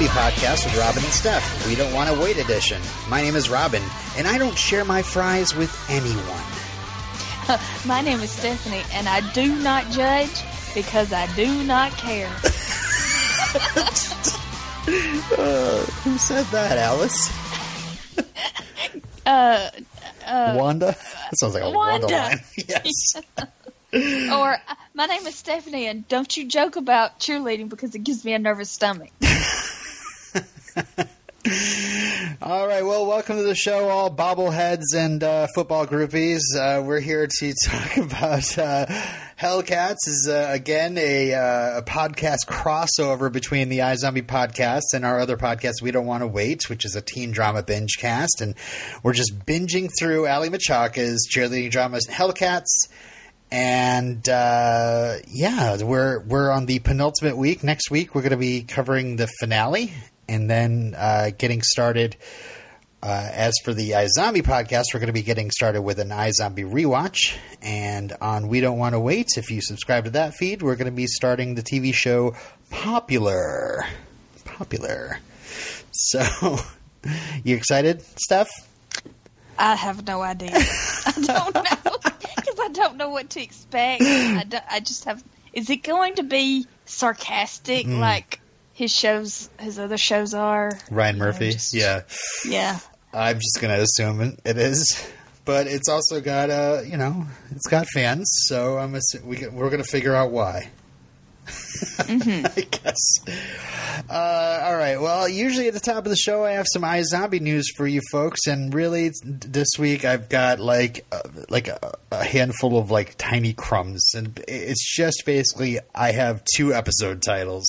iZombie podcast with Robin and Steph. We don't want to wait edition. My name is Robin, and I don't share my fries with anyone. My name is Stephanie, and I do not judge because I do not care. Uh, who said that, Alice? Uh, Wanda? That sounds like a Wanda, Wanda. line. yes. or uh, my name is Stephanie, and don't you joke about cheerleading because it gives me a nervous stomach. All right. Well, welcome to the show, all bobbleheads and uh, football groupies. Uh, we're here to talk about uh, Hellcats. Is uh, again a, uh, a podcast crossover between the iZombie podcast and our other podcast, We Don't Want to Wait, which is a teen drama binge cast, and we're just binging through Aly Michalka's cheerleading dramas, Hellcats. And uh, yeah, we're we're on the penultimate week. Next week, we're going to be covering the finale, and then uh, getting started. Uh, as for the iZombie podcast, we're going to be getting started with an iZombie rewatch. And on We Don't Want to Wait, if you subscribe to that feed, we're going to be starting the TV show Popular. Popular. So, you excited, Steph? I have no idea. I don't know because I don't know what to expect. I, I just have. Is it going to be sarcastic Hmm. like his shows, his other shows are? Ryan know, Murphy. just- yeah. Yeah. I'm just going to assume it- is. But it's also got, uh, you know, it's got fans. So I'm assu- we, we're going to figure out why. mm-hmm. I guess. Uh, all right. Well, usually at the top of the show, I have some iZombie news for you folks, and really this week I've got like uh, like a, a handful of like tiny crumbs, and it's just basically I have two episode titles.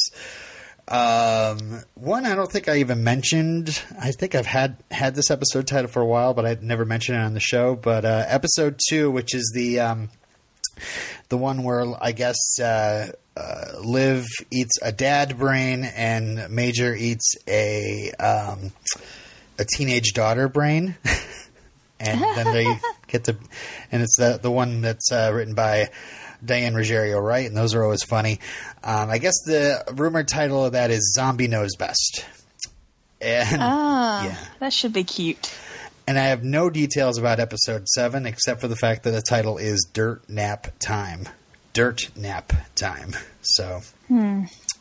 Um, one I don't think I even mentioned. I think I've had had this episode title for a while, but I'd never mentioned it on the show. But uh, episode two, which is the um, the one where I guess uh, uh, Liv eats a dad brain and Major eats a um, a teenage daughter brain, and then they get to, and it's the the one that's uh, written by Diane Ruggiero right? and those are always funny. Um, I guess the rumored title of that is Zombie Knows Best. And Ah, yeah. that should be cute. and I have no details about episode seven except for the fact that the title is Dirt Nap Time. Dirt Nap Time. So,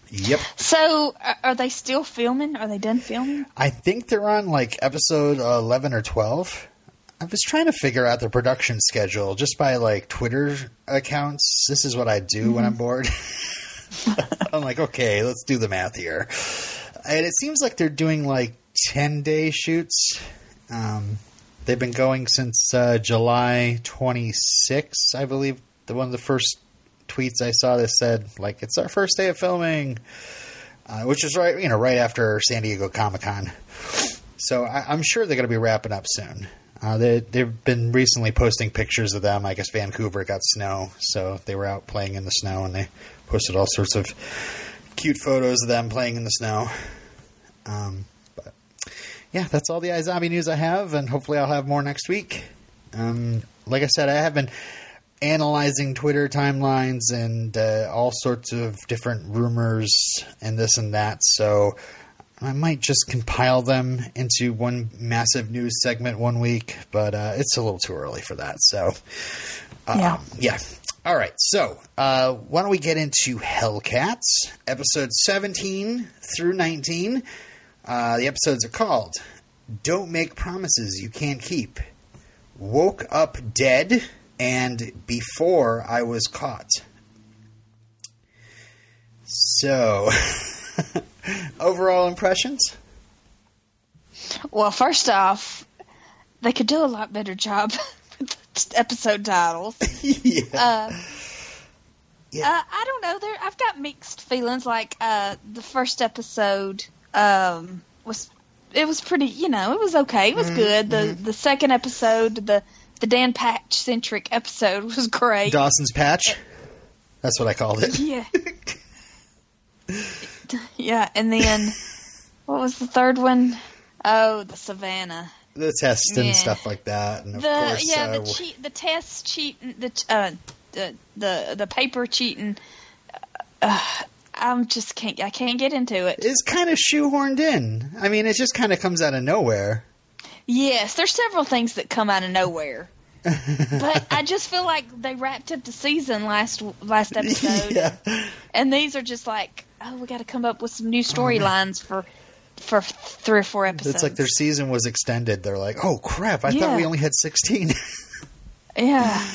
yep. So, are, are they still filming? Are they done filming? I think they're on like episode 11 or 12. I was trying to figure out the production schedule just by like Twitter accounts. This is what I do when I'm bored. I'm like, okay, let's do the math here. And it seems like they're doing like 10 day shoots. Um, they've been going since uh, July 26, I believe. The one of the first tweets I saw that said like it's our first day of filming, uh, which is right, you know, right after San Diego Comic Con. So I, I'm sure they're going to be wrapping up soon. Uh, they, they've been recently posting pictures of them. I guess Vancouver got snow, so they were out playing in the snow, and they posted all sorts of cute photos of them playing in the snow. Um, but yeah, that's all the iZombie news I have, and hopefully I'll have more next week. Um, like I said, I have been analyzing Twitter timelines and uh, all sorts of different rumors and this and that. So I might just compile them into one massive news segment one week, but uh, it's a little too early for that. So um, Yeah. yeah. All right, so uh, why don't we get into Hellcats, episode 17 through 19. Uh, the episodes are called Don't Make Promises You Can't Keep, Woke Up Dead, and Before I Was Caught. So, overall impressions? Well, first off, they could do a lot better job with episode titles. yeah. Uh, Yeah. uh, I don't know. There, I've got mixed feelings. Like uh, the first episode um, was, it was pretty. You know, it was okay. It was Mm-hmm, good. The the second episode, the the Dan Patch centric episode, was great. Dawson's Patch? That's what I called it. yeah, yeah. And then what was the third one? Oh, the Savannah. The test and Yeah. stuff like that. And of the course, yeah uh, the cheat the test cheating the uh, the the the paper cheating. Uh, I'm just can't. I can't get into it. it. is kind of shoehorned in. I mean, it just kind of comes out of nowhere. Yes, there's several things that come out of nowhere. but I just feel like they wrapped up the season last last episode, yeah. and these are just like, oh, we got to come up with some new storylines for for three or four episodes. It's like their season was extended. They're like, oh crap! I thought we only had sixteen. yeah.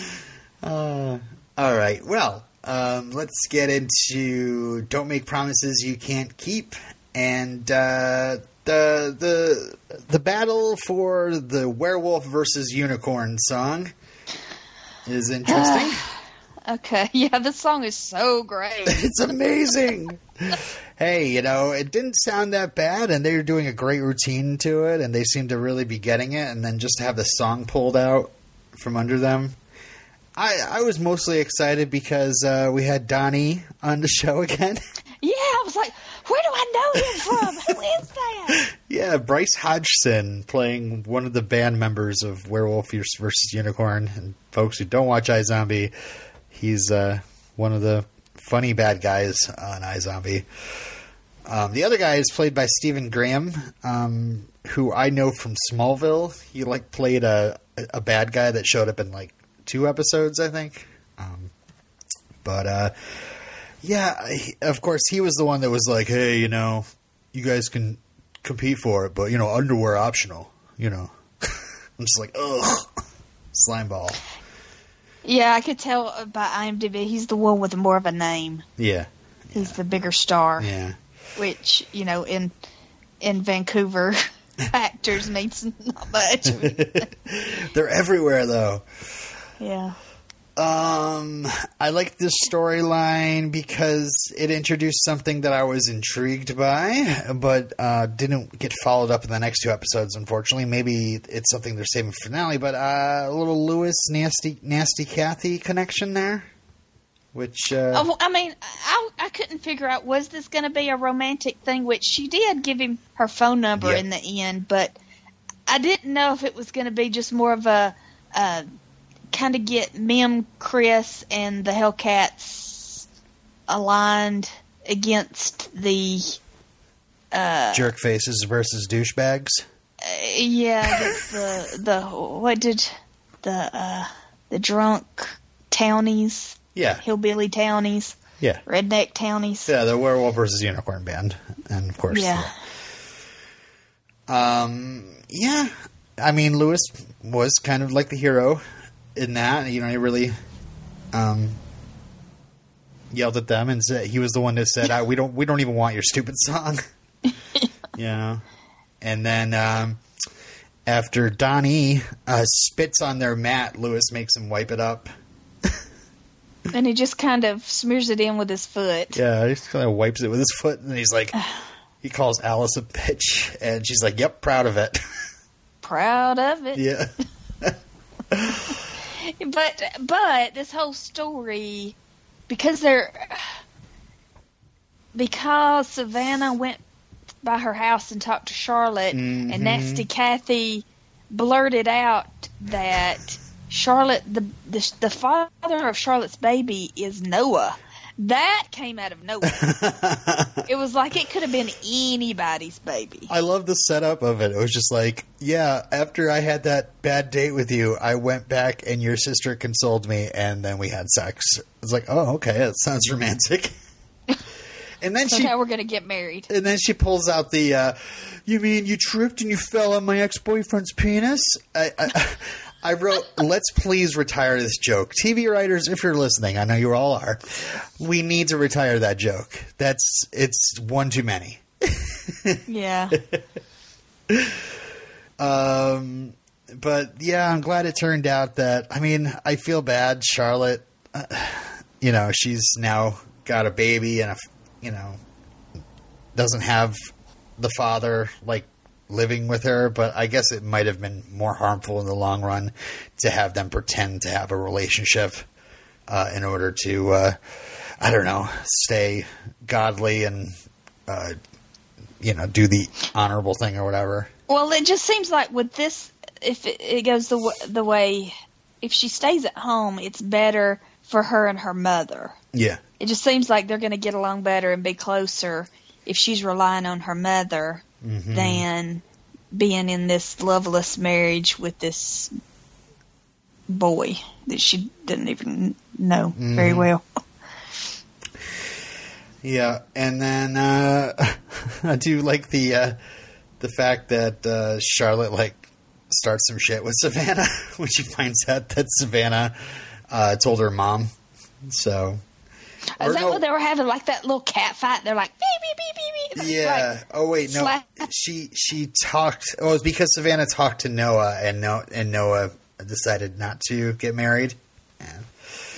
uh, all right. Well, um, let's get into "Don't Make Promises You Can't Keep" and uh, the the the battle for the werewolf versus unicorn song is interesting. Okay. Yeah, this song is so great. it's amazing. hey, you know, it didn't sound that bad, and they were doing a great routine to it, and they seemed to really be getting it. And then just to have the song pulled out from under them, I I was mostly excited because uh, we had Donnie on the show again. yeah, I was like, where do I know him from? Who is that? yeah, Bryce Hodgson playing one of the band members of Werewolf vs. Unicorn. And folks who don't watch iZombie, he's uh, one of the funny bad guys on iZombie. Um, the other guy is played by Stephen Graham, um, who I know from Smallville. He like played a a bad guy that showed up in like two episodes, I think. Um, but uh, yeah, he, of course he was the one that was like, "Hey, you know, you guys can compete for it, but you know, underwear optional." You know, I'm just like, ugh, slime ball. Yeah, I could tell by IMDb he's the one with more of a name. Yeah, He's the bigger star, yeah. which you know in in Vancouver actors means not much. They're everywhere though. yeah. Um, I like this storyline because it introduced something that I was intrigued by, but uh, didn't get followed up in the next two episodes. Unfortunately, maybe it's something they're saving for finale. But uh, a little Lewis nasty nasty Kathy connection there, which uh, Oh, I mean, I, I couldn't figure out was this going to be a romantic thing, which she did give him her phone number Yeah. in the end, but I didn't know if it was going to be just more of a, uh kind of get Mim, Chris, and the Hellcats aligned against the. Uh, jerk faces versus douchebags. yeah, against the the what did the uh the drunk townies, Yeah, hillbilly townies, yeah, redneck townies. yeah. The werewolf versus unicorn band, and of course, Yeah. Um, yeah. I mean, Lewis was kind of like the hero in that. You know, he really um, yelled at them and said he was the one that said, "I- "We don't, we don't even want your stupid song." you know, and then um, after Donnie uh, spits on their mat, Lewis makes him wipe it up. And he just kind of smears it in with his foot. Yeah, he just kind of wipes it with his foot, and he's like, he calls Alice a bitch, and she's like, "Yep, proud of it." Proud of it. yeah. But but this whole story because they're because Savannah went by her house and talked to Charlotte Mhm. and Nasty Kathy blurted out that Charlotte the, the the father of Charlotte's baby is Noah. That came out of nowhere. it was like it could have been anybody's baby. I love the setup of it. It was just like, yeah, after I had that bad date with you, I went back and your sister consoled me and then we had sex. It's like, oh, okay, that sounds romantic. and then So she now we're gonna get married. and then she pulls out the uh, you mean you tripped and you fell on my ex-boyfriend's penis? I, I I wrote, let's please retire this joke. TV writers, if you're listening, I know you all are. We need to retire that joke. That's it's one too many. Yeah. Um, but yeah, I'm glad it turned out that. I mean, I feel bad, Charlotte. Uh, you know, she's now got a baby and a, you know, doesn't have the father like living with her. But I guess it might have been more harmful in the long run to have them pretend to have a relationship uh, in order to, uh, I don't know, stay godly and, uh, you know, do the honorable thing or whatever. Well, it just seems like with this, if it, it goes the w- the way, if she stays at home, it's better for her and her mother. Yeah. It just seems like they're going to get along better and be closer if she's relying on her mother Mhm. than being in this loveless marriage with this boy that she didn't even know very Mhm. well. Yeah, and then uh, I do like the uh, the fact that uh, Charlotte like starts some shit with Savannah when she finds out that Savannah uh, told her mom. So Or Is that no- what they were having? Like that little cat fight? They're like, beep, beep, beep, beep, yeah. Like, oh wait, no. slap. She she talked. Oh, was because Savannah talked to Noah, and no, and Noah decided not to get married. Yeah.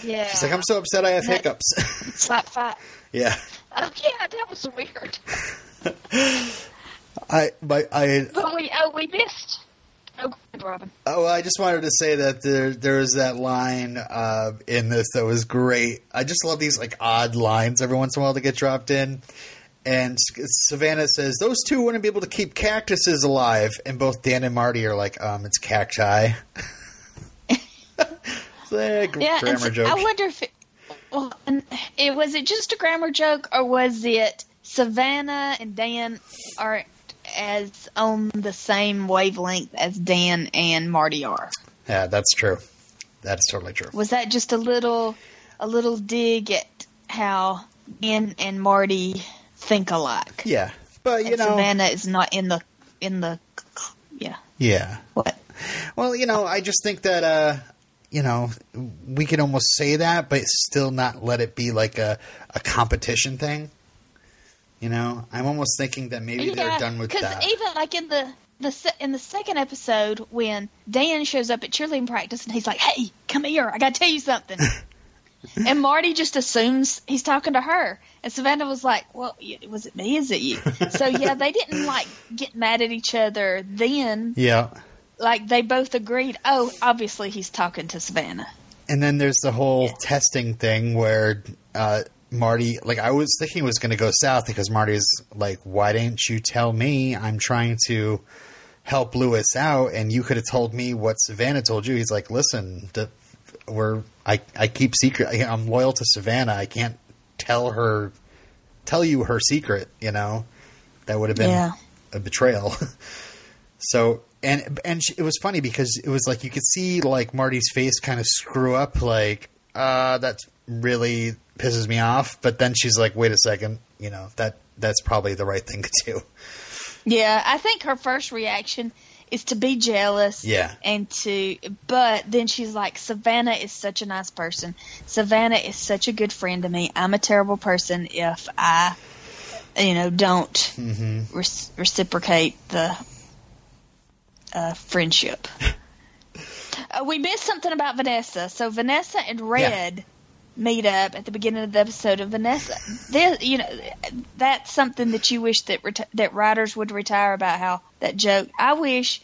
yeah. She's like, I'm so upset. I have That- hiccups. slap fight. yeah. Oh, yeah, that was weird. I my I But we, oh, we missed. Oh, Robin. Oh, I just wanted to say that there there was that line uh, in this that was great. I just love these like odd lines every once in a while to get dropped in. And Savannah says those two wouldn't be able to keep cactuses alive, and both Dan and Marty are like, um, it's cacti. it's a gr- Yeah, grammar joke. I wonder if it, well, it was it just a grammar joke or was it Savannah and Dan are as on the same wavelength as Dan and Marty are? yeah, that's true. That's totally true. Was that just a little a little dig at how Dan and Marty think alike? Yeah, but you and know, Savannah is not in the in the yeah yeah. what Well, you know, I just think that uh, you know we could almost say that, but still not let it be like a, a competition thing. You know, I'm almost thinking that maybe they're done with that. Because even like in the the in the second episode when Dan shows up at cheerleading practice and he's like, "Hey, come here, I got to tell you something," and Marty just assumes he's talking to her, and Savannah was like, "Well, was it me? Is it you?" so yeah, they didn't like get mad at each other then. yeah, Like they both agreed, "Oh, obviously he's talking to Savannah." and then there's the whole testing thing where uh, Marty, like, I was thinking it was going to go south because Marty's like, "Why didn't you tell me? I'm trying to." help Lewis out, and you could have told me what Savannah told you. He's like, listen, the, we're I I keep secret. I'm loyal to Savannah. I can't tell her, tell you her secret. You know, that would have been Yeah. a betrayal. so and and it was funny because it was like you could see like Marty's face kind of screw up, like uh, that's really pisses me off. But then she's like, wait a second, you know that that's probably the right thing to do. Yeah, I think her first reaction is to be jealous. Yeah. And to, but then she's like, Savannah is such a nice person. Savannah is such a good friend to me. I'm a terrible person if I, you know, don't Mm-hmm. res- reciprocate the uh, friendship. uh, we missed something about Vanessa. So Vanessa and Red meet up at the beginning of the episode of Vanessa. This, you know, that's something that you wish that reti- that writers would retire about how that joke. I wish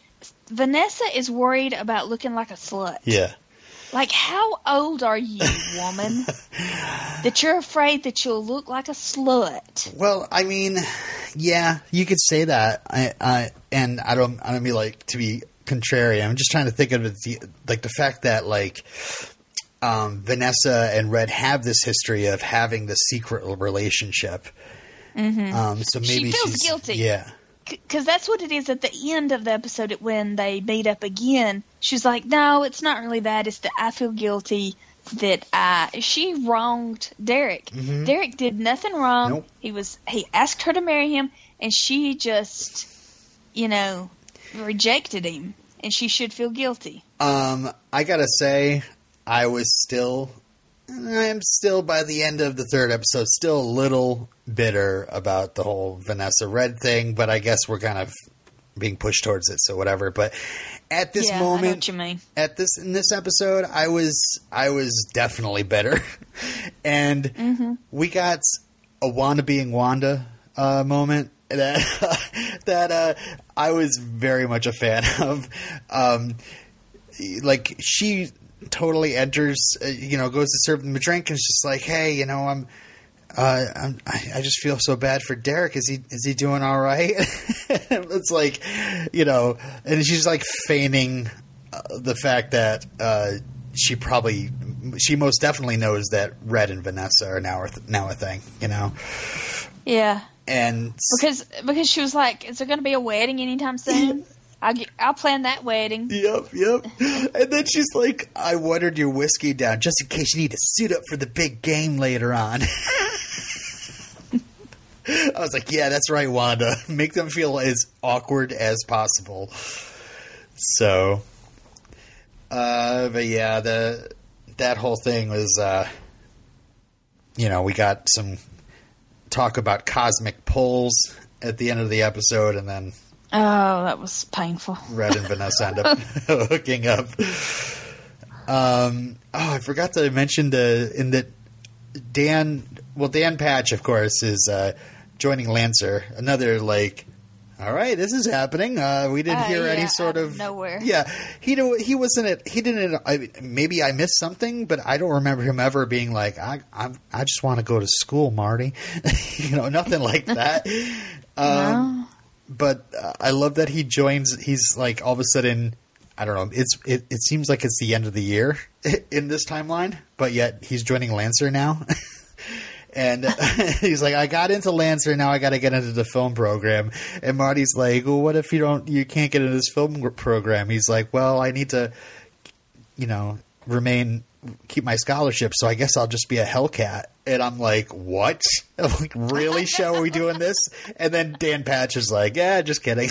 Vanessa is worried about looking like a slut. Yeah. Like, how old are you, woman? that you're afraid that you'll look like a slut. Well, I mean, yeah, you could say that. I, I and I don't, I don't mean like to be contrary. I'm just trying to think of it, the, like the fact that like um, Vanessa and Red have this history of having the secret relationship. Mm-hmm. Um, so She feels guilty. Yeah, because that's what it is at the end of the episode when they meet up again. She's like, "No, it's not really that. It's that I feel guilty that I she wronged Derek. Derek did nothing wrong. Nope. He was he asked her to marry him, and she just, you know, rejected him, and she should feel guilty. Um, I gotta say, I was still, I'm still by the end of the third episode, still a little bitter about the whole Vanessa Red thing, but I guess we're kind of being pushed towards it, so whatever. But at this yeah, moment, at this in this episode, I was I was definitely better, and Mm-hmm. we got a Wanda being Wanda uh, moment that that uh, I was very much a fan of. Um, like she totally enters, uh, you know, goes to serve them a drink and is just like, hey, you know, I'm. Uh, I'm, I I just feel so bad for Derek. Is he is he doing all right? it's like, you know, and she's like feigning uh, the fact that uh, she probably she most definitely knows that Red and Vanessa are now now a thing. You know. Yeah. And because because she was like, "Is there going to be a wedding anytime soon?" I'll I'll plan that wedding. Yep, yep. And then she's like, "I watered your whiskey down just in case you need to suit up for the big game later on." I was like, "Yeah, that's right, Wanda. Make them feel as awkward as possible." So, uh, but yeah, the that whole thing was, uh, you know, we got some talk about cosmic pulls at the end of the episode, and then oh, that was painful. Red and Vanessa end up hooking up. Um, oh, I forgot to mention the in that Dan. Well, Dan Patch, of course, is uh, joining Lancer. Another like all right, this is happening. Uh, we didn't Uh, hear any sort of of nowhere. Yeah, he he wasn't. At, he didn't. I, maybe I missed something, but I don't remember him ever being like, "I I, I just want to go to school, Marty." you know, nothing like that. Um, no. But uh, I love that he joins. He's like all of a sudden. I don't know. It's it, it seems like it's the end of the year in this timeline, but yet he's joining Lancer now. And he's like, I got into Lancer, now I got to get into the film program. And Marty's like, Well, what if you don't, you can't get into this film program? He's like, Well, I need to, you know, remain, keep my scholarship, so I guess I'll just be a Hellcat. And I'm like, What? I'm like, Really? Show are we doing this? And then Dan Patch is like, Yeah, just kidding.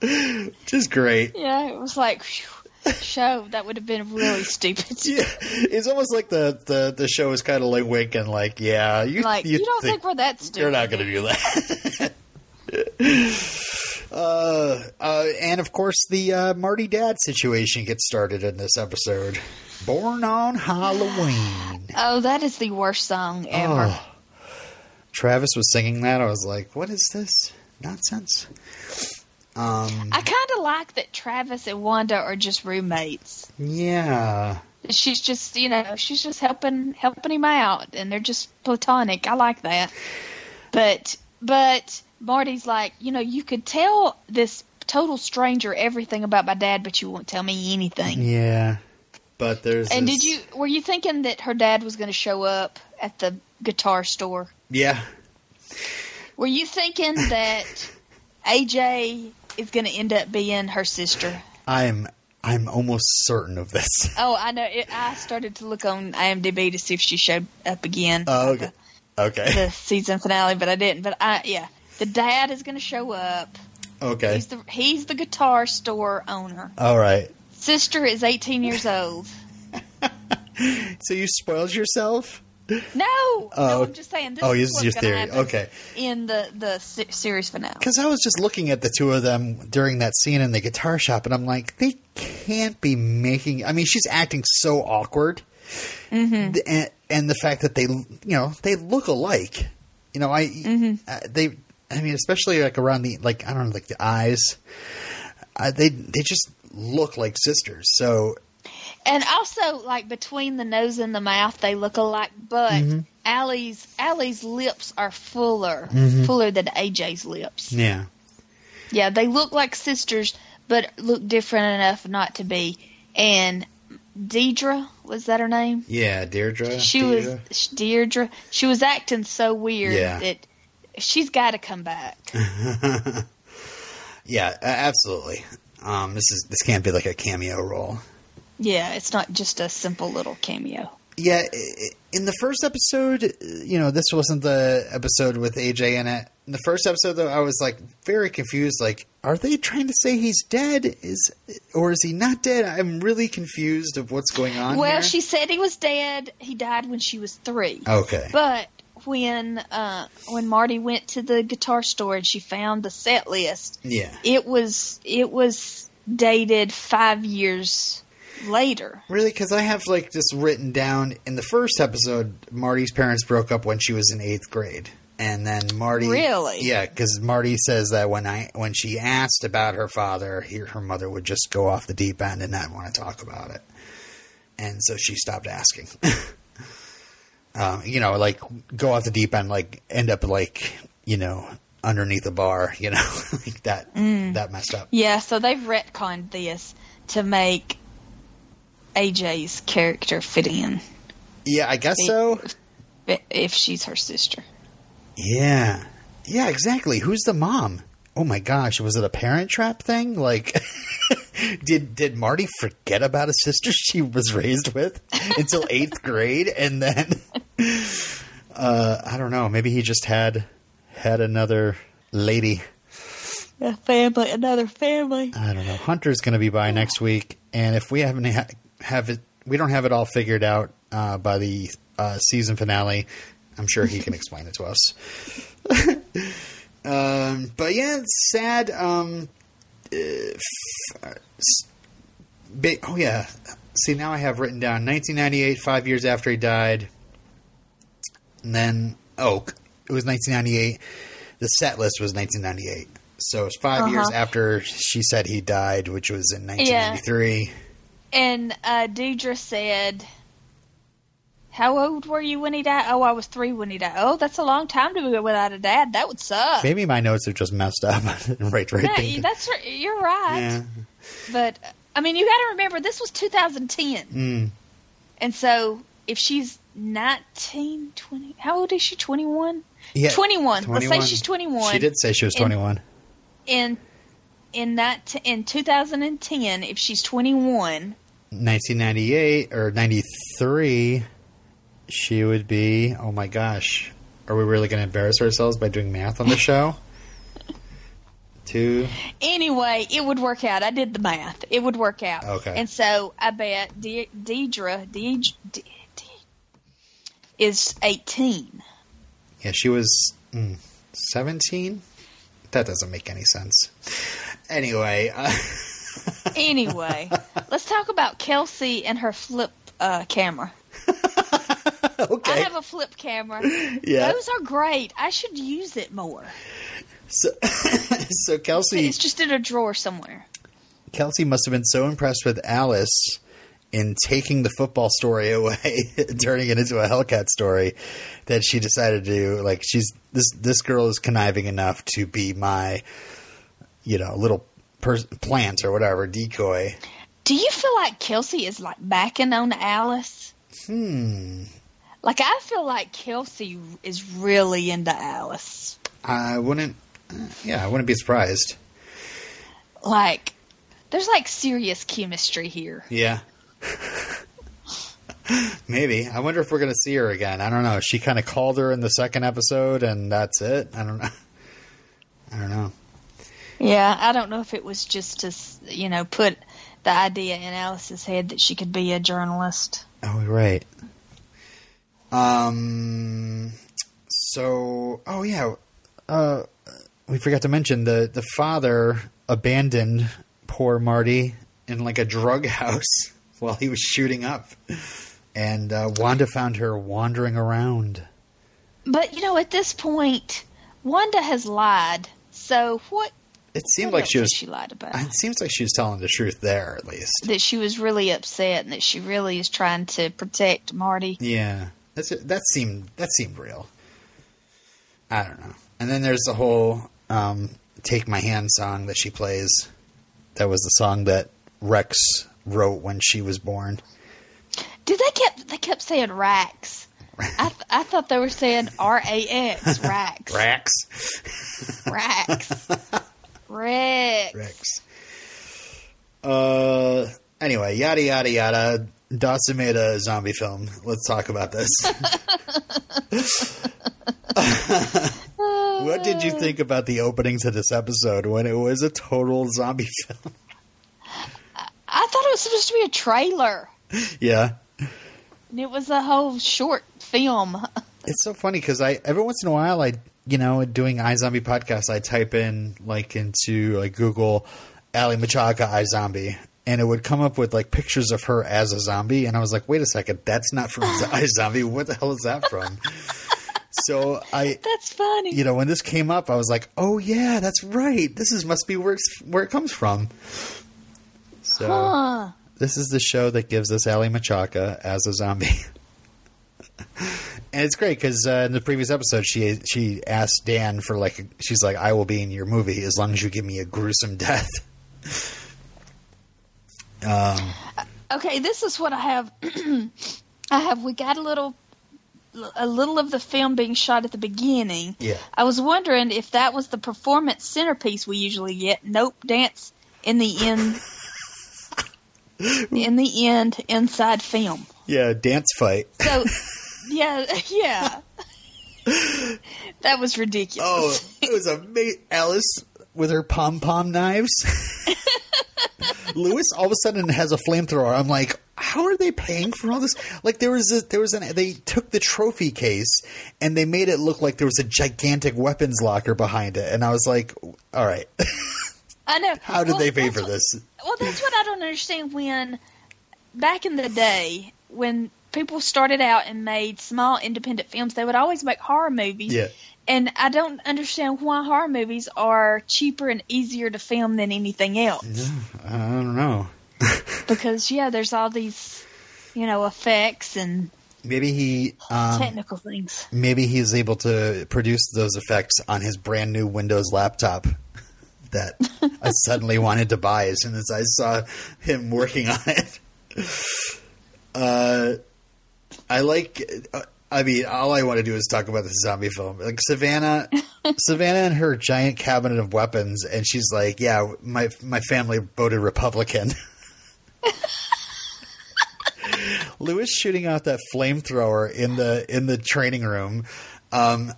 just great. Yeah, it was like, whew, show that would have been really stupid. Yeah, it's almost like the, the, the show is kind of like winking, like, yeah, you, Like, you, don't think, we're that stupid? You're not going to do that. uh, uh, and of course, the uh, Marty Dad situation gets started in this episode. Born on Halloween. Oh, that is the worst song ever. Oh. Travis was singing that. I was like, what is this nonsense? Um, I kind of like that Travis and Wanda are just roommates. yeah. She's just, you know, she's just helping helping him out, and they're just platonic. I like that. But but Marty's like, you know, you could tell this total stranger everything about my dad, but you won't tell me anything. Yeah. But there's. And this- did you were you thinking that her dad was going to show up at the guitar store? Yeah. Were you thinking that AJ is going to end up being her sister? I'm. I'm almost certain of this. Oh, I know. It, I started to look on IMDb to see if she showed up again. Oh, okay. The, Okay. the season finale, but I didn't. But I, yeah, the dad is going to show up. Okay. He's the he's the guitar store owner. All right. Sister is 18 years old. So you spoiled yourself? No, Oh. no, I'm just saying. This Oh, is this is your theory. Okay. In the the series finale. Because I was just looking at the two of them during that scene in the guitar shop, and I'm like, they can't be making. I mean, she's acting so awkward, mm-hmm. and, and the fact that they, you know, they look alike. You know, I uh, they. I mean, especially like around the like I don't know, like the eyes. Uh, they they just look like sisters. So And also, like between the nose and the mouth, they look alike. But Mm-hmm. Allie's Allie's lips are fuller, Mm-hmm. fuller than AJ's lips. yeah, Yeah, they look like sisters, but look different enough not to be. And Deidre was that her name? yeah, Deirdre. She Deirdre. was Deirdre. She was acting so weird Yeah. that she's got to come back. Yeah, absolutely. Um, this is this can't be like a cameo role. Yeah, it's not just a simple little cameo. Yeah, in the first episode, uh, you know, this wasn't the episode with AJ in it. In the first episode, though, I was like very confused. Like, are they trying to say he's dead? Is or is he not dead? I'm really confused of what's going on. Well, here. she said he was dead. He died when she was three. okay. But when uh, when Marty went to the guitar store and she found the set list, yeah, it was it was dated five years later. really, because I have like this written down in the first episode. Marty's parents broke up when she was in eighth grade. And then Marty, Really? yeah, because Marty says that when I when she asked about her father, he, her mother would just go off the deep end and not want to talk about it, and so she stopped asking. um, you know, like go off the deep end, like end up like you know underneath a bar, you know, like that Mm. that messed up. Yeah, so they've retconned this to make AJ's character fit in Yeah, I guess so. if she's her sister. Yeah. Yeah, exactly. Who's the mom? Oh my gosh, was it a parent trap thing? Like did did Marty forget about a sister she was raised with until 8th grade and then uh I don't know, maybe he just had had another lady. A family, another family. I don't know. Hunter's going to be by next week and if we haven't ha- have it we don't have it all figured out uh, by the uh, season finale, I'm sure he can explain it to us. um, but yeah, it's sad. Um, uh, s- oh yeah. See, now I have written down 1998, five years after he died. And then, oh, it was 1998. The set list was 1998. So it's 5 Uh-huh. years after she said he died, which was in 1993. And uh, Deidre said, "How old were you when he died? Oh, I was three when he died. Oh, that's a long time to go without a dad. That would suck. Maybe my notes are just messed up. right, right. No, that's. You're right. yeah. But I mean, you got to remember this was 2010, Mm. and so if she's 19, 20, how old is she? 21. Yeah, 21. Let's say she's 21. She did say she was And- 21. in in that in 2010. If she's 21, 1998 or 93, she would be. Oh my gosh. Are we really going to embarrass ourselves by doing math on the show? Two. Anyway, it would work out. I did the math. It would work out. Okay. And so I bet De- Deidre, Deidre De- De- is 18. Yeah, she was mm, 17? That doesn't make any sense. Anyway, uh, Anyway, let's talk about Kelsey and her flip uh, camera. I have a flip camera. Yeah. Those are great. I should use it more. So, so Kelsey It's just in a drawer somewhere. Kelsey must have been so impressed with Alice in taking the football story away, turning it into a Hellcat story, that she decided to like she's this this girl is conniving enough to be my, you know, little pers- plant or whatever decoy. Do you feel like Kelsey is like backing on Alice? Hmm. Like I feel like Kelsey is really into Alice. I wouldn't. Yeah, I wouldn't be surprised. Like there's like serious chemistry here. Yeah. Maybe. I wonder if we're going to see her again. I don't know. She kind of called her in the second episode, and that's it. I don't know. I don't know. Yeah, I don't know if it was just to you know put the idea in Alice's head that she could be a journalist. Oh, right. Um. So, oh yeah. Uh, we forgot to mention the the father abandoned poor Marty in like a drug house while he was shooting up, and uh, Wanda found her wandering around. But you know, at this point, Wanda has lied. So what? It seemed what like she was. She lied about It seems like she was telling the truth there, at least. that she was really upset and that she really is trying to protect Marty. Yeah, that's that seemed that seemed real. I don't know. And then there's the whole um, "Take My Hand" song that she plays. That was the song that Rex wrote when she was born. Did they kept they kept saying Rax? I th- I thought they were saying R A X Rax Rex. Rax Rex. Rex. Uh. Anyway, yada yada yada. Dawson made a zombie film. Let's talk about this. what did you think about the opening to this episode when it was a total zombie film? I thought it was supposed to be a trailer. yeah. And it was a whole short film. It's so funny because I every once in a while I you know doing iZombie podcast I type in like into like Google Aly Michalka iZombie and it would come up with like pictures of her as a zombie and I was like wait a second that's not from iZombie what the hell is that from so I That's funny. you know when this came up I was like oh yeah that's right this is must be where where it comes from so Huh. this is the show that gives us Aly Michalka as a zombie. and it's great because uh, in the previous episode, she she asked Dan for like she's like, "I will be in your movie as long as you give me a gruesome death." Um, Okay, this is what I have. I have. We got a little, a little of the film being shot at the beginning. Yeah. I was wondering if that was the performance centerpiece we usually get. Nope, dance in the end. In the end, inside film. Yeah, dance fight. So, yeah, yeah. that was ridiculous. Oh, it was amazing. Alice with her pom pom knives. Lewis all of a sudden has a flamethrower. I'm like, how are they paying for all this? Like there was a, there was an they took the trophy case and they made it look like there was a gigantic weapons locker behind it, and I was like, all right, I know. how did Well, they pay for this? Well, that's what I don't understand. When back in the day, when people started out and made small independent films, they would always make horror movies. Yeah, And I don't understand why horror movies are cheaper and easier to film than anything else. Yeah, I don't know. Because yeah, there's all these, you know, effects and Maybe he um, technical things. maybe he's able to produce those effects on his brand new Windows laptop that I suddenly wanted to buy as soon as I saw him working on it. Uh, I like. Uh, I mean, all I want to do is talk about this zombie film. Like Savannah, Savannah and her giant cabinet of weapons, and she's like, "Yeah, my my family voted Republican." Lewis shooting out that flamethrower in the in the training room. Um,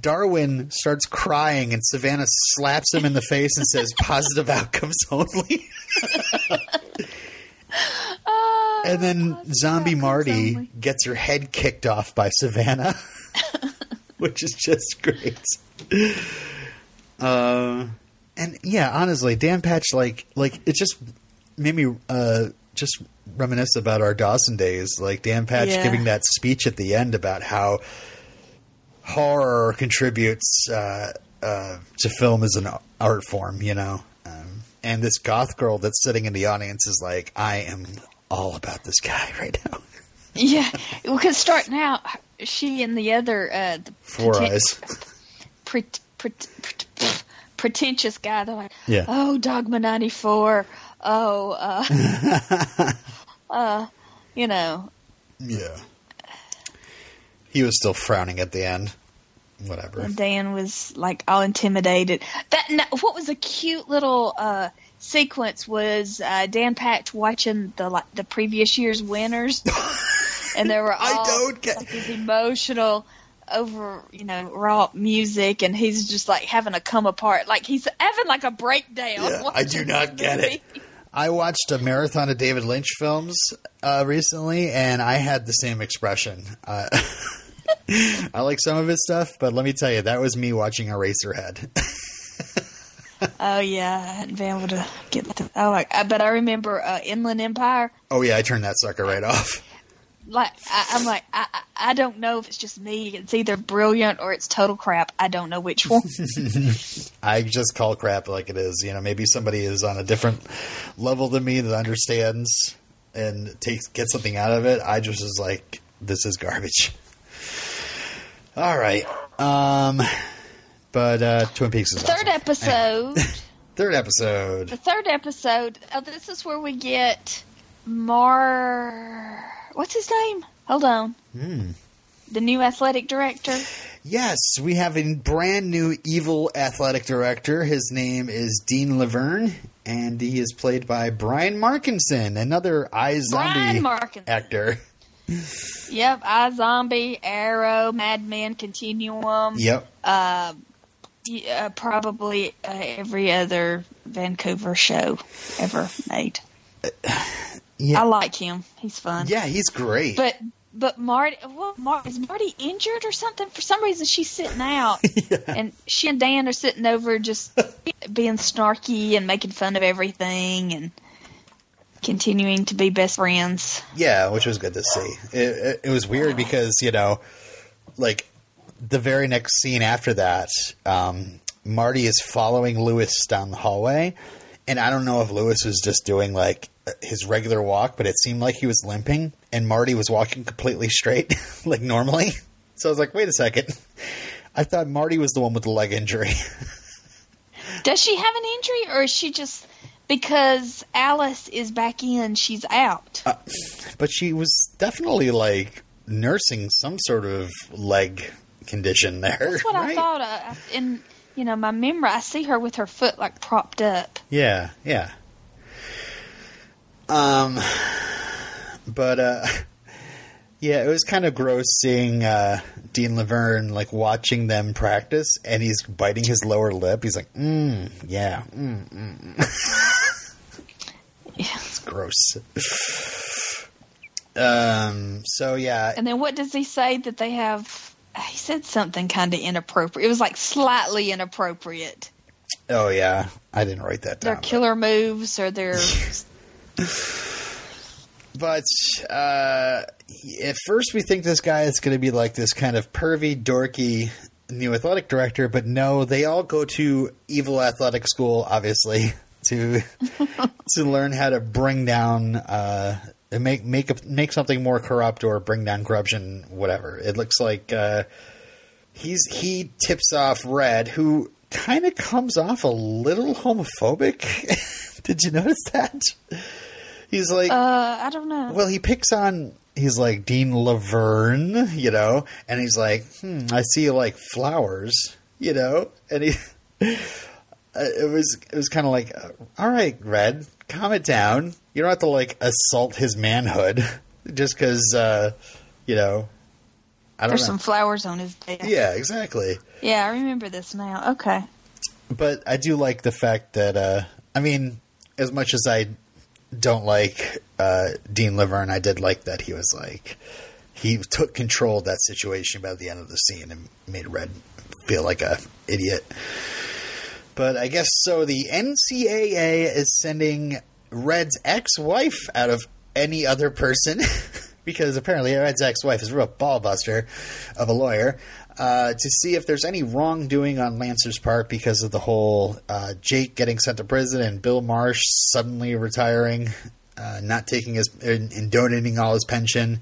Darwin starts crying, and Savannah slaps him in the face and says, "Positive outcomes only." Uh, and then Zombie Marty only. gets her head kicked off by Savannah, which is just great. Uh, and yeah, honestly, Dan Patch, like, like it just made me uh, just reminisce about our Dawson days. Like Dan Patch Yeah. giving that speech at the end about how horror contributes uh, uh, to film as an art form, you know. Um, and this goth girl that's sitting in the audience is like, I am all about this guy right now. Yeah, because starting out, she and the other uh, the Four preten- eyes. Pret- pret- pret- pretentious guy. They're like, Yeah. oh, Dogma ninety four. Oh, uh, uh, you know, Yeah. He was still frowning at the end. Whatever. and Dan was like all intimidated. That what was a cute little uh, sequence was uh, Dan Patch watching the like the previous year's winners, and there were all I don't get- like, these emotional over you know raw music, and he's just like having a come apart, like he's having like a breakdown. Yeah, I do not this get it. I watched a marathon of David Lynch films uh, recently, and I had the same expression. Uh, I like some of his stuff, but let me tell you, that was me watching Eraserhead. Oh yeah, I hadn't been able to get the. Oh, like, I- but I remember uh, Inland Empire. oh yeah, I turned that sucker right off. Like I, I'm like I, I don't know if it's just me. It's either brilliant or it's total crap. I don't know which one. I just call crap like it is. You know, maybe somebody is on a different level than me that understands and takes gets something out of it. I just was like, this is garbage. All right, um, but uh, Twin Peaks is third awesome. episode. Third episode. the third episode. Oh, this is where we get Mar. What's his name? Hold on. Hmm. The new athletic director. Yes, we have a brand new evil athletic director. His name is Dean Laverne, and he is played by Brian Markinson, another Brian Markin. actor. Yep, I Zombie, Arrow, Mad Men, Continuum. Yep. uh, y- uh, probably uh, every other Vancouver show ever made. Yeah. I like him; he's fun. Yeah, he's great. But but Marty, well, Mar- is Marty injured or something? For some reason, she's sitting out, and she and Dan are sitting over just being snarky and making fun of everything and continuing to be best friends. Yeah, which was good to see. It, it, it was weird because you know, like the very next scene after that, um, Marty is following Lewis down the hallway, and I don't know if Lewis was just doing like his regular walk, but it seemed like he was limping, and Marty was walking completely straight, like normally. So I was like, wait a second. I thought Marty was the one with the leg injury. Does she have an injury, or is she just because Alice is back in. She's out. Uh, but she was definitely like nursing some sort of leg condition there. That's what right? I thought. Uh, in you know my memory, I see her with her foot like propped up. Yeah, yeah. Um, but uh, yeah, it was kind of gross seeing uh, Dean Laverne like watching them practice, and he's biting his lower lip. He's like, "Mm, yeah, mm, mm." mm." Yeah. it's gross." Um. So yeah, And then what does he say that they have? He said something kind of inappropriate. It was like slightly inappropriate. oh yeah, I didn't write that down. Their killer moves or their But uh, at first, we think this guy is going to be like this kind of pervy, dorky new athletic director. But no, they all go to evil athletic school, obviously, to to learn how to bring down, uh, make make a, make something more corrupt or bring down corruption, whatever. It looks like uh, he's he tips off Red, who kind of comes off a little homophobic. Did you notice that? He's like, uh, I don't know. well, he picks on. He's like Dean Laverne, you know, and he's like, hmm, I see you like flowers, you know, and he. uh, It was it was kind of like, uh, all right, Red, calm it down. You don't have to like assault his manhood just because, uh, you know. I don't There's know. some flowers on his desk. yeah, exactly. Yeah, I remember this now. Okay. But I do like the fact that uh, I mean, as much as I don't like uh, Dean Laverne, I did like that he was like he took control of that situation by the end of the scene and made Red feel like a idiot. But I guess so. The NCAA is sending Red's ex-wife out of any other person because apparently Red's ex-wife is a real ballbuster of a lawyer uh, to see if there's any wrongdoing on Lancer's part because of the whole uh, Jake getting sent to prison and Bill Marsh suddenly retiring, uh, not taking his and, donating all his pension.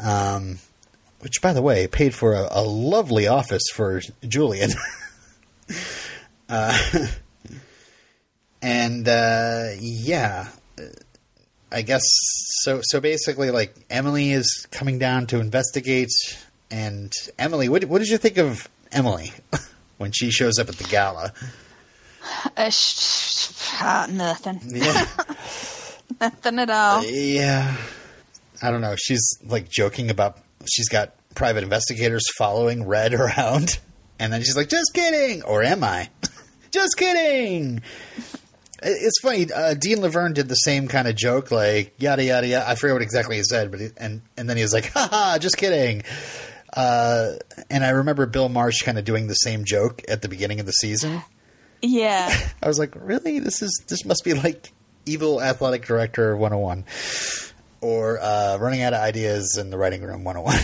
Um, which, by the way, paid for a, a lovely office for Julian. uh, and uh, yeah, I guess so. So basically, like Emily is coming down to investigate. And Emily, what, what did you think of Emily when she shows up at the gala? Uh, sh- sh- ah, nothing. Yeah, Nothing at all. yeah. I don't know. She's like joking about she's got private investigators following Red around, and then she's like, "Just kidding," or am I? Just kidding. It's funny. Uh, Dean Laverne did the same kind of joke, like yada yada yada. I forget what exactly he said, but he, and and then he was like, "Ha ha, just kidding." Uh, and I remember Bill Marsh kind of doing the same joke at the beginning of the season. Yeah. I was like, really? This is this must be like evil athletic director 101 or uh, running out of ideas in the writing room 101.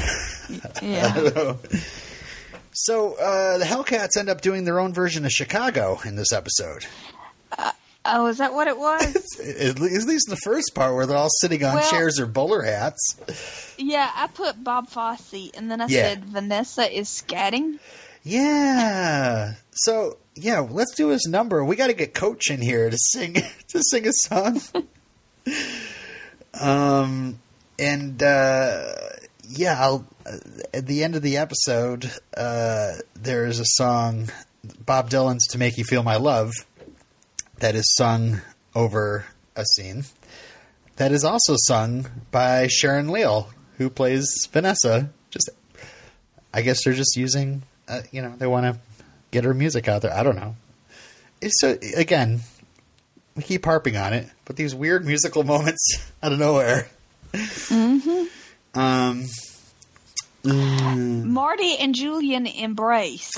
I Yeah. So uh, the Hellcats end up doing their own version of Chicago in this episode. Oh, is that what it was? At le- least the first part where they're all sitting on Well- chairs or bowler hats. yeah, I put Bob Fosse, and then I Yeah. said Vanessa is scatting. Yeah. So yeah, let's do his number. We got to get Coach in here to sing to sing a song. um, and uh, yeah, I'll, uh, at the end of the episode, uh, there is a song, Bob Dylan's "To Make You Feel My Love," that is sung over a scene. That is also sung by Sharon Leal, who plays Vanessa. Just, I guess they're just using, uh, you know, they want to get her music out there. I don't know. It's so again, we keep harping on it, but these weird musical moments out of nowhere. Mm-hmm. Um. mm, Marty and Julian embrace.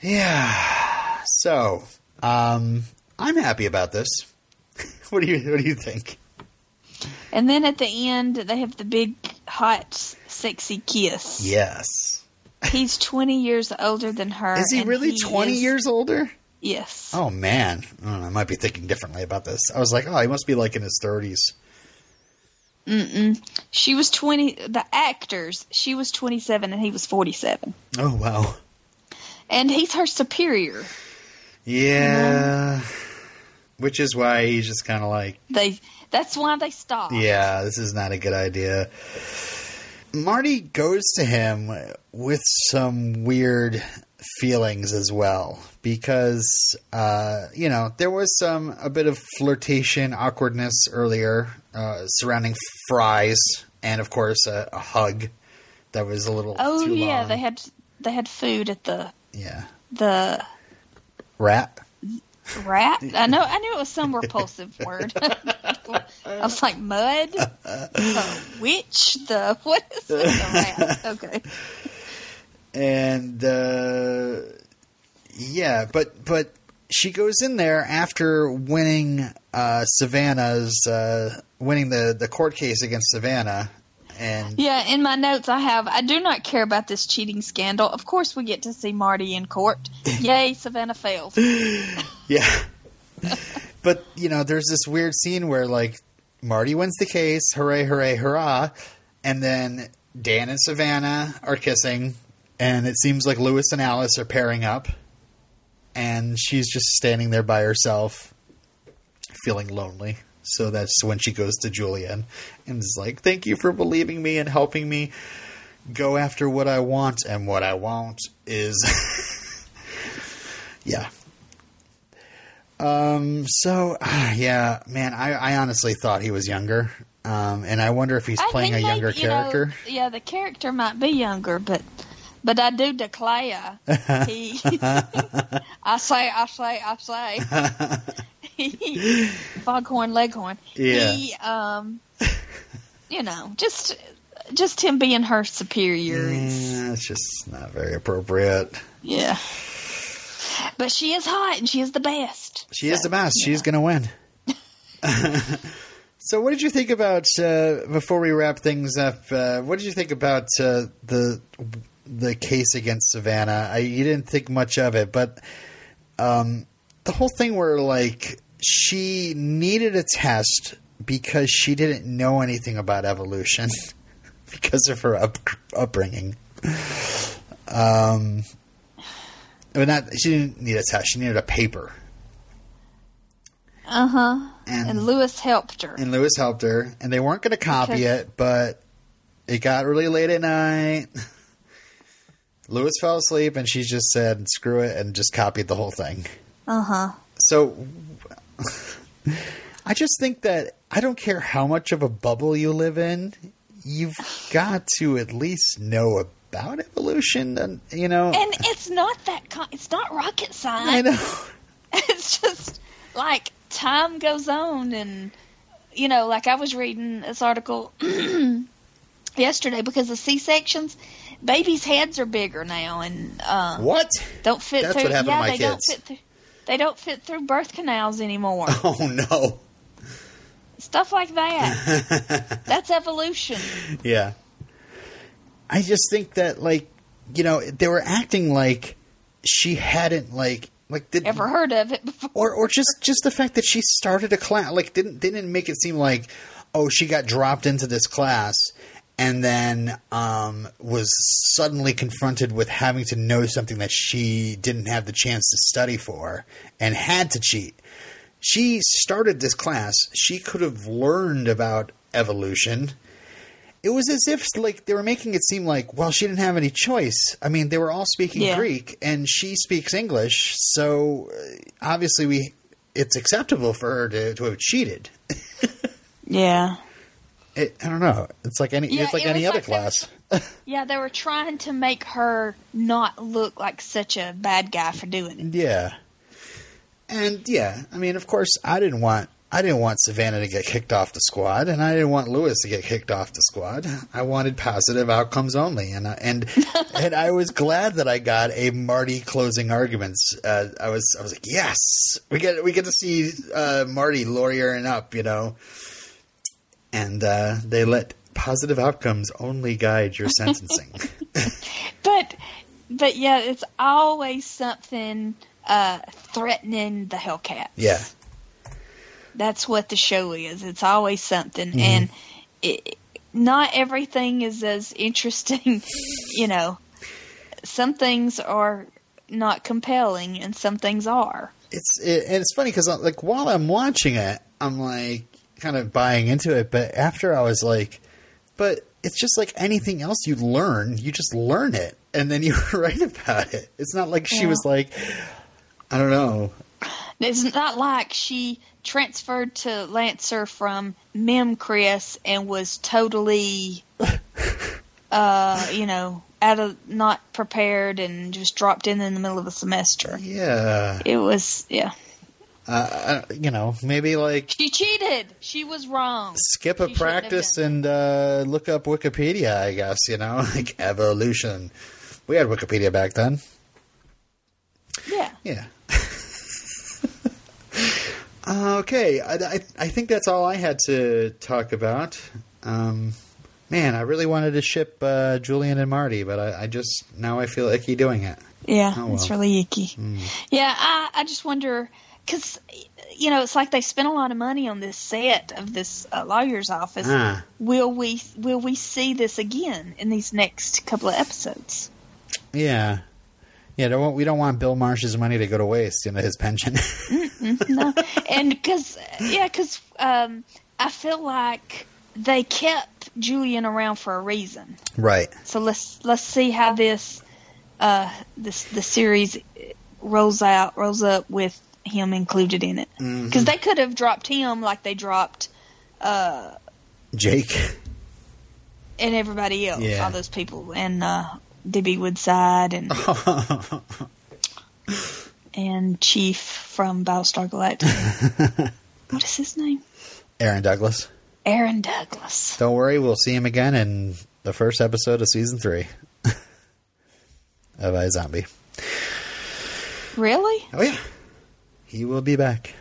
yeah. So, um, I'm happy about this. what do you What do you think? And then at the end, they have the big, hot, sexy kiss. Yes. He's 20 years older than her. Is he really 20 is- years older? Yes. Oh man, I, don't know, I might be thinking differently about this. I was like, oh, he must be like in his 30s. Mm-mm. She was 20, the actors, she was 27 and he was 47. Oh wow. And he's her superior. Yeah. Which is why he's just kind of like, They that's why they stopped. yeah, this is not a good idea. Marty goes to him with some weird feelings as well because uh, you know there was some a bit of flirtation awkwardness earlier uh, surrounding fries and of course a, a hug that was a little Oh yeah, long. they had they had food at the yeah the rat rat. I know I knew it was some repulsive word. I was like mud, a witch, the what is it? The rat. Okay. and uh, yeah, but but she goes in there after winning uh, Savannah's uh, winning the the court case against Savannah, and Yeah, in my notes I have I do not care about this cheating scandal. Of course we get to see Marty in court. Yay, Savannah fails. yeah, but you know, there's this weird scene where like Marty wins the case, hooray, hooray, hurrah, and then Dan and Savannah are kissing, and it seems like Lewis and Alice are pairing up, and she's just standing there by herself, feeling lonely. So that's when she goes to Julian and is like, "Thank you for believing me and helping me go after what I want, and what I want is." yeah, um. So, yeah, man, I, I honestly thought he was younger. Um, and I wonder if he's I playing a younger you know, character. yeah, the character might be younger, but but I do declare he. I say, I say, I say. Foghorn Leghorn. Yeah. He, um, you know, just just him being her superior. yeah, it's just not very appropriate. Yeah. But she is hot and she is the best. She is the best. She's going to win. so, what did you think about uh, before we wrap things up? Uh, what did you think about uh, the the case against Savannah? I, you didn't think much of it, but um, the whole thing where like she needed a test because she didn't know anything about evolution because of her up, upbringing. Um, but not she didn't need a test; she needed a paper. Uh huh. And- And, Lewis helped her. and Lewis helped her, and they weren't going to copy Because- it, but it got really late at night. Lewis fell asleep, and she just said, "Screw it," and just copied the whole thing. Uh huh. So, I just think that I don't care how much of a bubble you live in, you've got to at least know about evolution, and you know. And it's not that. Con- it's not rocket science. I know. it's just like time goes on and you know like i was reading this article yesterday because the c-sections babies heads are bigger now and uh, What? don't fit That's through what happened to yeah my they don't kids. fit through they don't fit through birth canals anymore Oh no. stuff like that that's evolution Yeah. I just think that like you know, they were acting like she hadn't like like did ever heard of it before or or just just the fact that she started a class like didn't didn't make it seem like oh she got dropped into this class and then um, was suddenly confronted with having to know something that she didn't have the chance to study for and had to cheat. She started this class. She could have learned about evolution. It was as if like they were making it seem like well she didn't have any choice. I mean they were all speaking Yeah. Greek and she speaks English, so uh, obviously we it's acceptable for her to, to have cheated. yeah It, I don't know. It's like any Yeah, it's like any other like class. yeah they were trying to make her not look like such a bad guy for doing it Yeah. And yeah, I mean, of course, I didn't want I didn't want Savannah to get kicked off the squad, and I didn't want Lewis to get kicked off the squad. I wanted positive outcomes only, and I, and and I was glad that I got a Marty closing arguments. Uh, I was I was like, yes, we get we get to see uh, Marty lawyering up, you know, and uh, they let positive outcomes only guide your sentencing. But but yeah, it's always something uh, threatening the Hellcat. yeah, That's what the show is. It's always something, Mm-hmm. and it, not everything is as interesting. you know, some things are not compelling, and some things are. it's it, and it's funny because like while I'm watching it, I'm like kind of buying into it, but after I was like, but it's just like anything else you learn, you just learn it and then you write about it. It's not like she Yeah. was like, I don't know. It's not like she transferred to Lancer from Mem Chris and was totally, uh, you know, out of not prepared and just dropped in in the middle of the semester. Yeah, It was, yeah. Uh, you know, maybe like She cheated. She was wrong. skip a She practice and uh, look up Wikipedia. I guess you know, like evolution. We had Wikipedia back then. Yeah. Yeah. okay, I, I, I think that's all I had to talk about. Um, man, I really wanted to ship uh, Julian and Marty, but I, I just now I feel icky doing it. Yeah, Oh, it's really icky. Yeah, I, I just wonder because you know it's like they spent a lot of money on this set of this uh, lawyer's office. Ah, Will we will we see this again in these next couple of episodes? yeah, yeah. Don't, we don't want Bill Marsh's money to go to waste. You know, his pension. no, and because yeah, because um, I feel like they kept Julian around for a reason. right. So let's let's see how this uh this the series rolls out rolls up with him included in it Mm-hmm. because they could have dropped him like they dropped uh Jake. and everybody else Yeah. all those people and uh D.B. Woodside and and Chief from Battlestar Galactica what is his name Aaron Douglas. Aaron Douglas Don't worry, we'll see him again in the first episode of season three of iZombie. really Oh yeah, he will be back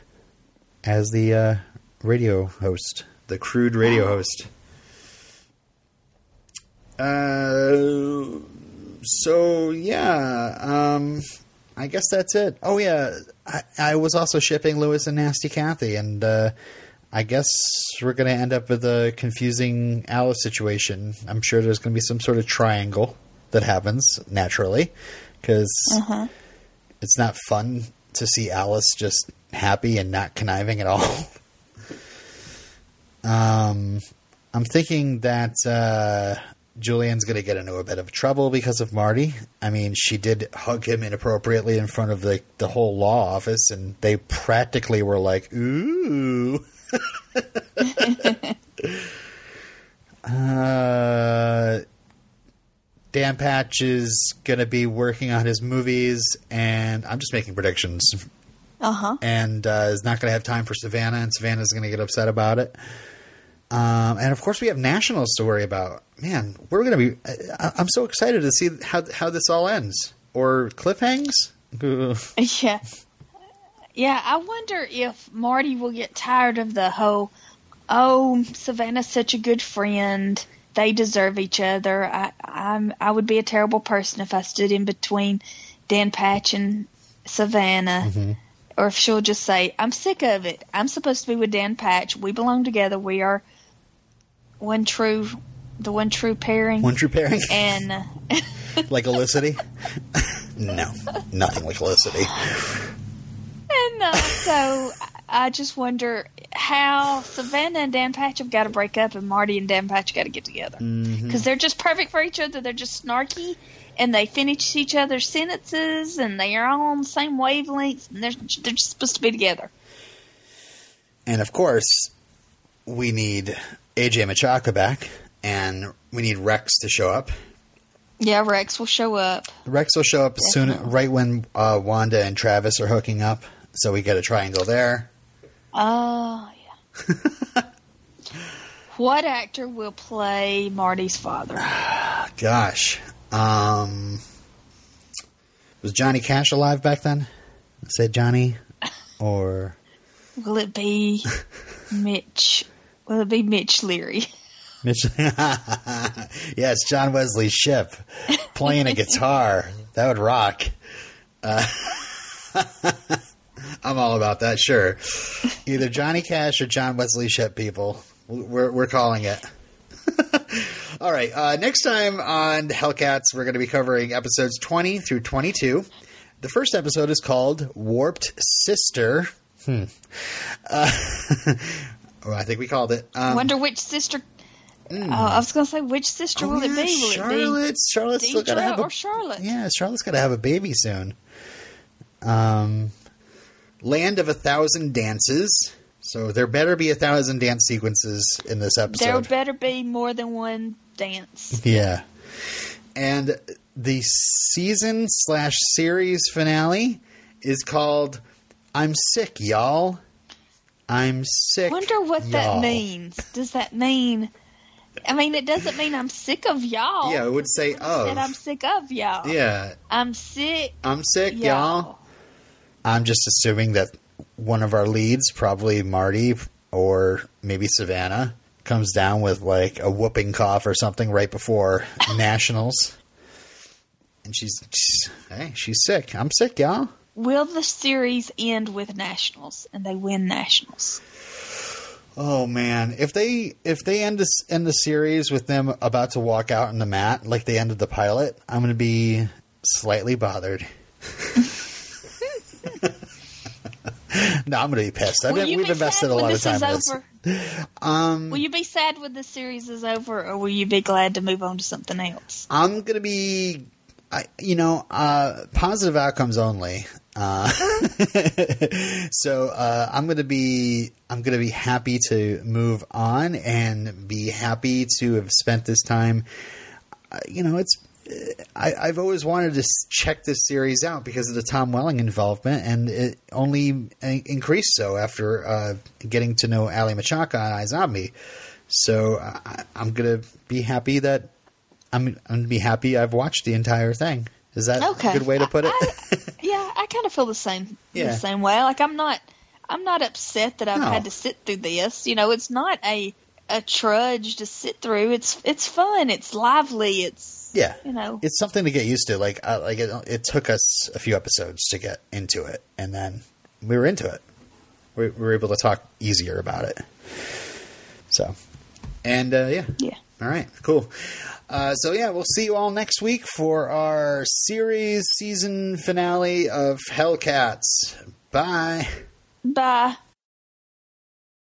as the uh, radio host, the crude radio host. Uh, so yeah, um, I guess that's it. Oh yeah, I, I was also shipping Lewis and Nasty Kathy, and uh, I guess we're going to end up with a confusing Alice situation. I'm sure there's going to be some sort of triangle that happens naturally because uh-huh it's not fun to see Alice just happy and not conniving at all. um, I'm thinking that uh, Julian's going to get into a bit of trouble because of Marty. I mean, she did hug him inappropriately in front of the the whole law office, and they practically were like, "Ooh." uh, Dan Patch is going to be working on his movies, and I'm just making predictions. uh-huh And uh, is not going to have time for Savannah, and Savannah's going to get upset about it. Um, and of course, we have nationals to worry about. Man, we're going to be. I, I'm so excited to see how how this all ends or cliffhangs. Ugh. Yeah. Yeah, I wonder if Marty will get tired of the whole, oh, Savannah's such a good friend. They deserve each other. I, I'm, I would be a terrible person if I stood in between Dan Patch and Savannah. Or if she'll just say, I'm sick of it. I'm supposed to be with Dan Patch. We belong together. We are one true, the one true pairing. One true pairing, and uh, like Elicity. no, nothing like Elicity. So I just wonder how Savannah and Dan Patch have got to break up, and Marty and Dan Patch got to get together because they're just perfect for each other. They're just snarky, and they finish each other's sentences, and they are all on the same wavelengths, and they're they're just supposed to be together. And of course, we need AJ Michalka back, and we need Rex to show up. Yeah, Rex will show up. Rex will show up soon, right when uh, Wanda and Travis are hooking up, so we get a triangle there. Oh yeah. what actor will play Marty's father? Gosh, um, was Johnny Cash alive back then? Say Johnny, or Will it be Mitch? Will it be Mitch Leary? Mitch? yes, John Wesley Shipp playing a guitar. That would rock. Uh, I'm all about that. Sure, either Johnny Cash or John Wesley Shipp. People, we're we're calling it. all right. Uh, next time on Hellcats, we're going to be covering episodes 20 through 22. the first episode is called Warped Sister. Hmm. Uh, oh, I think we called it. Um, Wonder which sister. Uh, I was going to say which sister oh, will yeah, it be? Will Charlotte. Charlotte's it still be got to have Deidre a or Charlotte? Yeah, Charlotte's got to have a baby soon. Um, Land of a Thousand Dances. So there better be a thousand dance sequences in this episode. There better be more than one dance. yeah. And the season slash series finale is called I'm Sick, Y'all. I'm sick. Wonder what y'all. that means. Does that mean? I mean, it doesn't mean I'm sick of y'all. Yeah, it would say of. said I'm sick of y'all. yeah, I'm sick, I'm sick, y'all. y'all. I'm just assuming that one of our leads, probably Marty or maybe Savannah, comes down with like a whooping cough or something right before nationals. And she's, she's hey, she's sick. I'm sick, y'all. Will the series end with nationals and they win nationals? Oh man, if they if they end this end the series with them about to walk out on the mat like they ended the pilot, I'm going to be slightly bothered. No, I'm going to be pissed. Been, you we've be invested a lot of this time in this. Um, Will you be sad when the series is over, or will you be glad to move on to something else? I'm going to be, I, you know, uh, positive outcomes only. Uh, so uh, I'm going to be I'm going to be happy to move on and be happy to have spent this time. Uh, you know, it's I, I've always wanted to check this series out because of the Tom Welling involvement, and it only increased so after uh, getting to know Aly Michalka and iZombie. So I, I'm gonna be happy that I'm, I'm gonna be happy I've watched the entire thing. Is that Okay. a good way to put it? I- yeah, I kind of feel the same Yeah. the same way. Like I'm not I'm not upset that I've No. had to sit through this. You know, it's not a a trudge to sit through. It's it's fun. It's lively. It's yeah, you know. it's something to get used to. Like, uh, like it, it took us a few episodes to get into it, and then we were into it. We, we were able to talk easier about it. So, and uh, yeah, Yeah. all right, cool. Uh, so yeah, we'll see you all next week for our series season finale of Hellcats. Bye. Bye.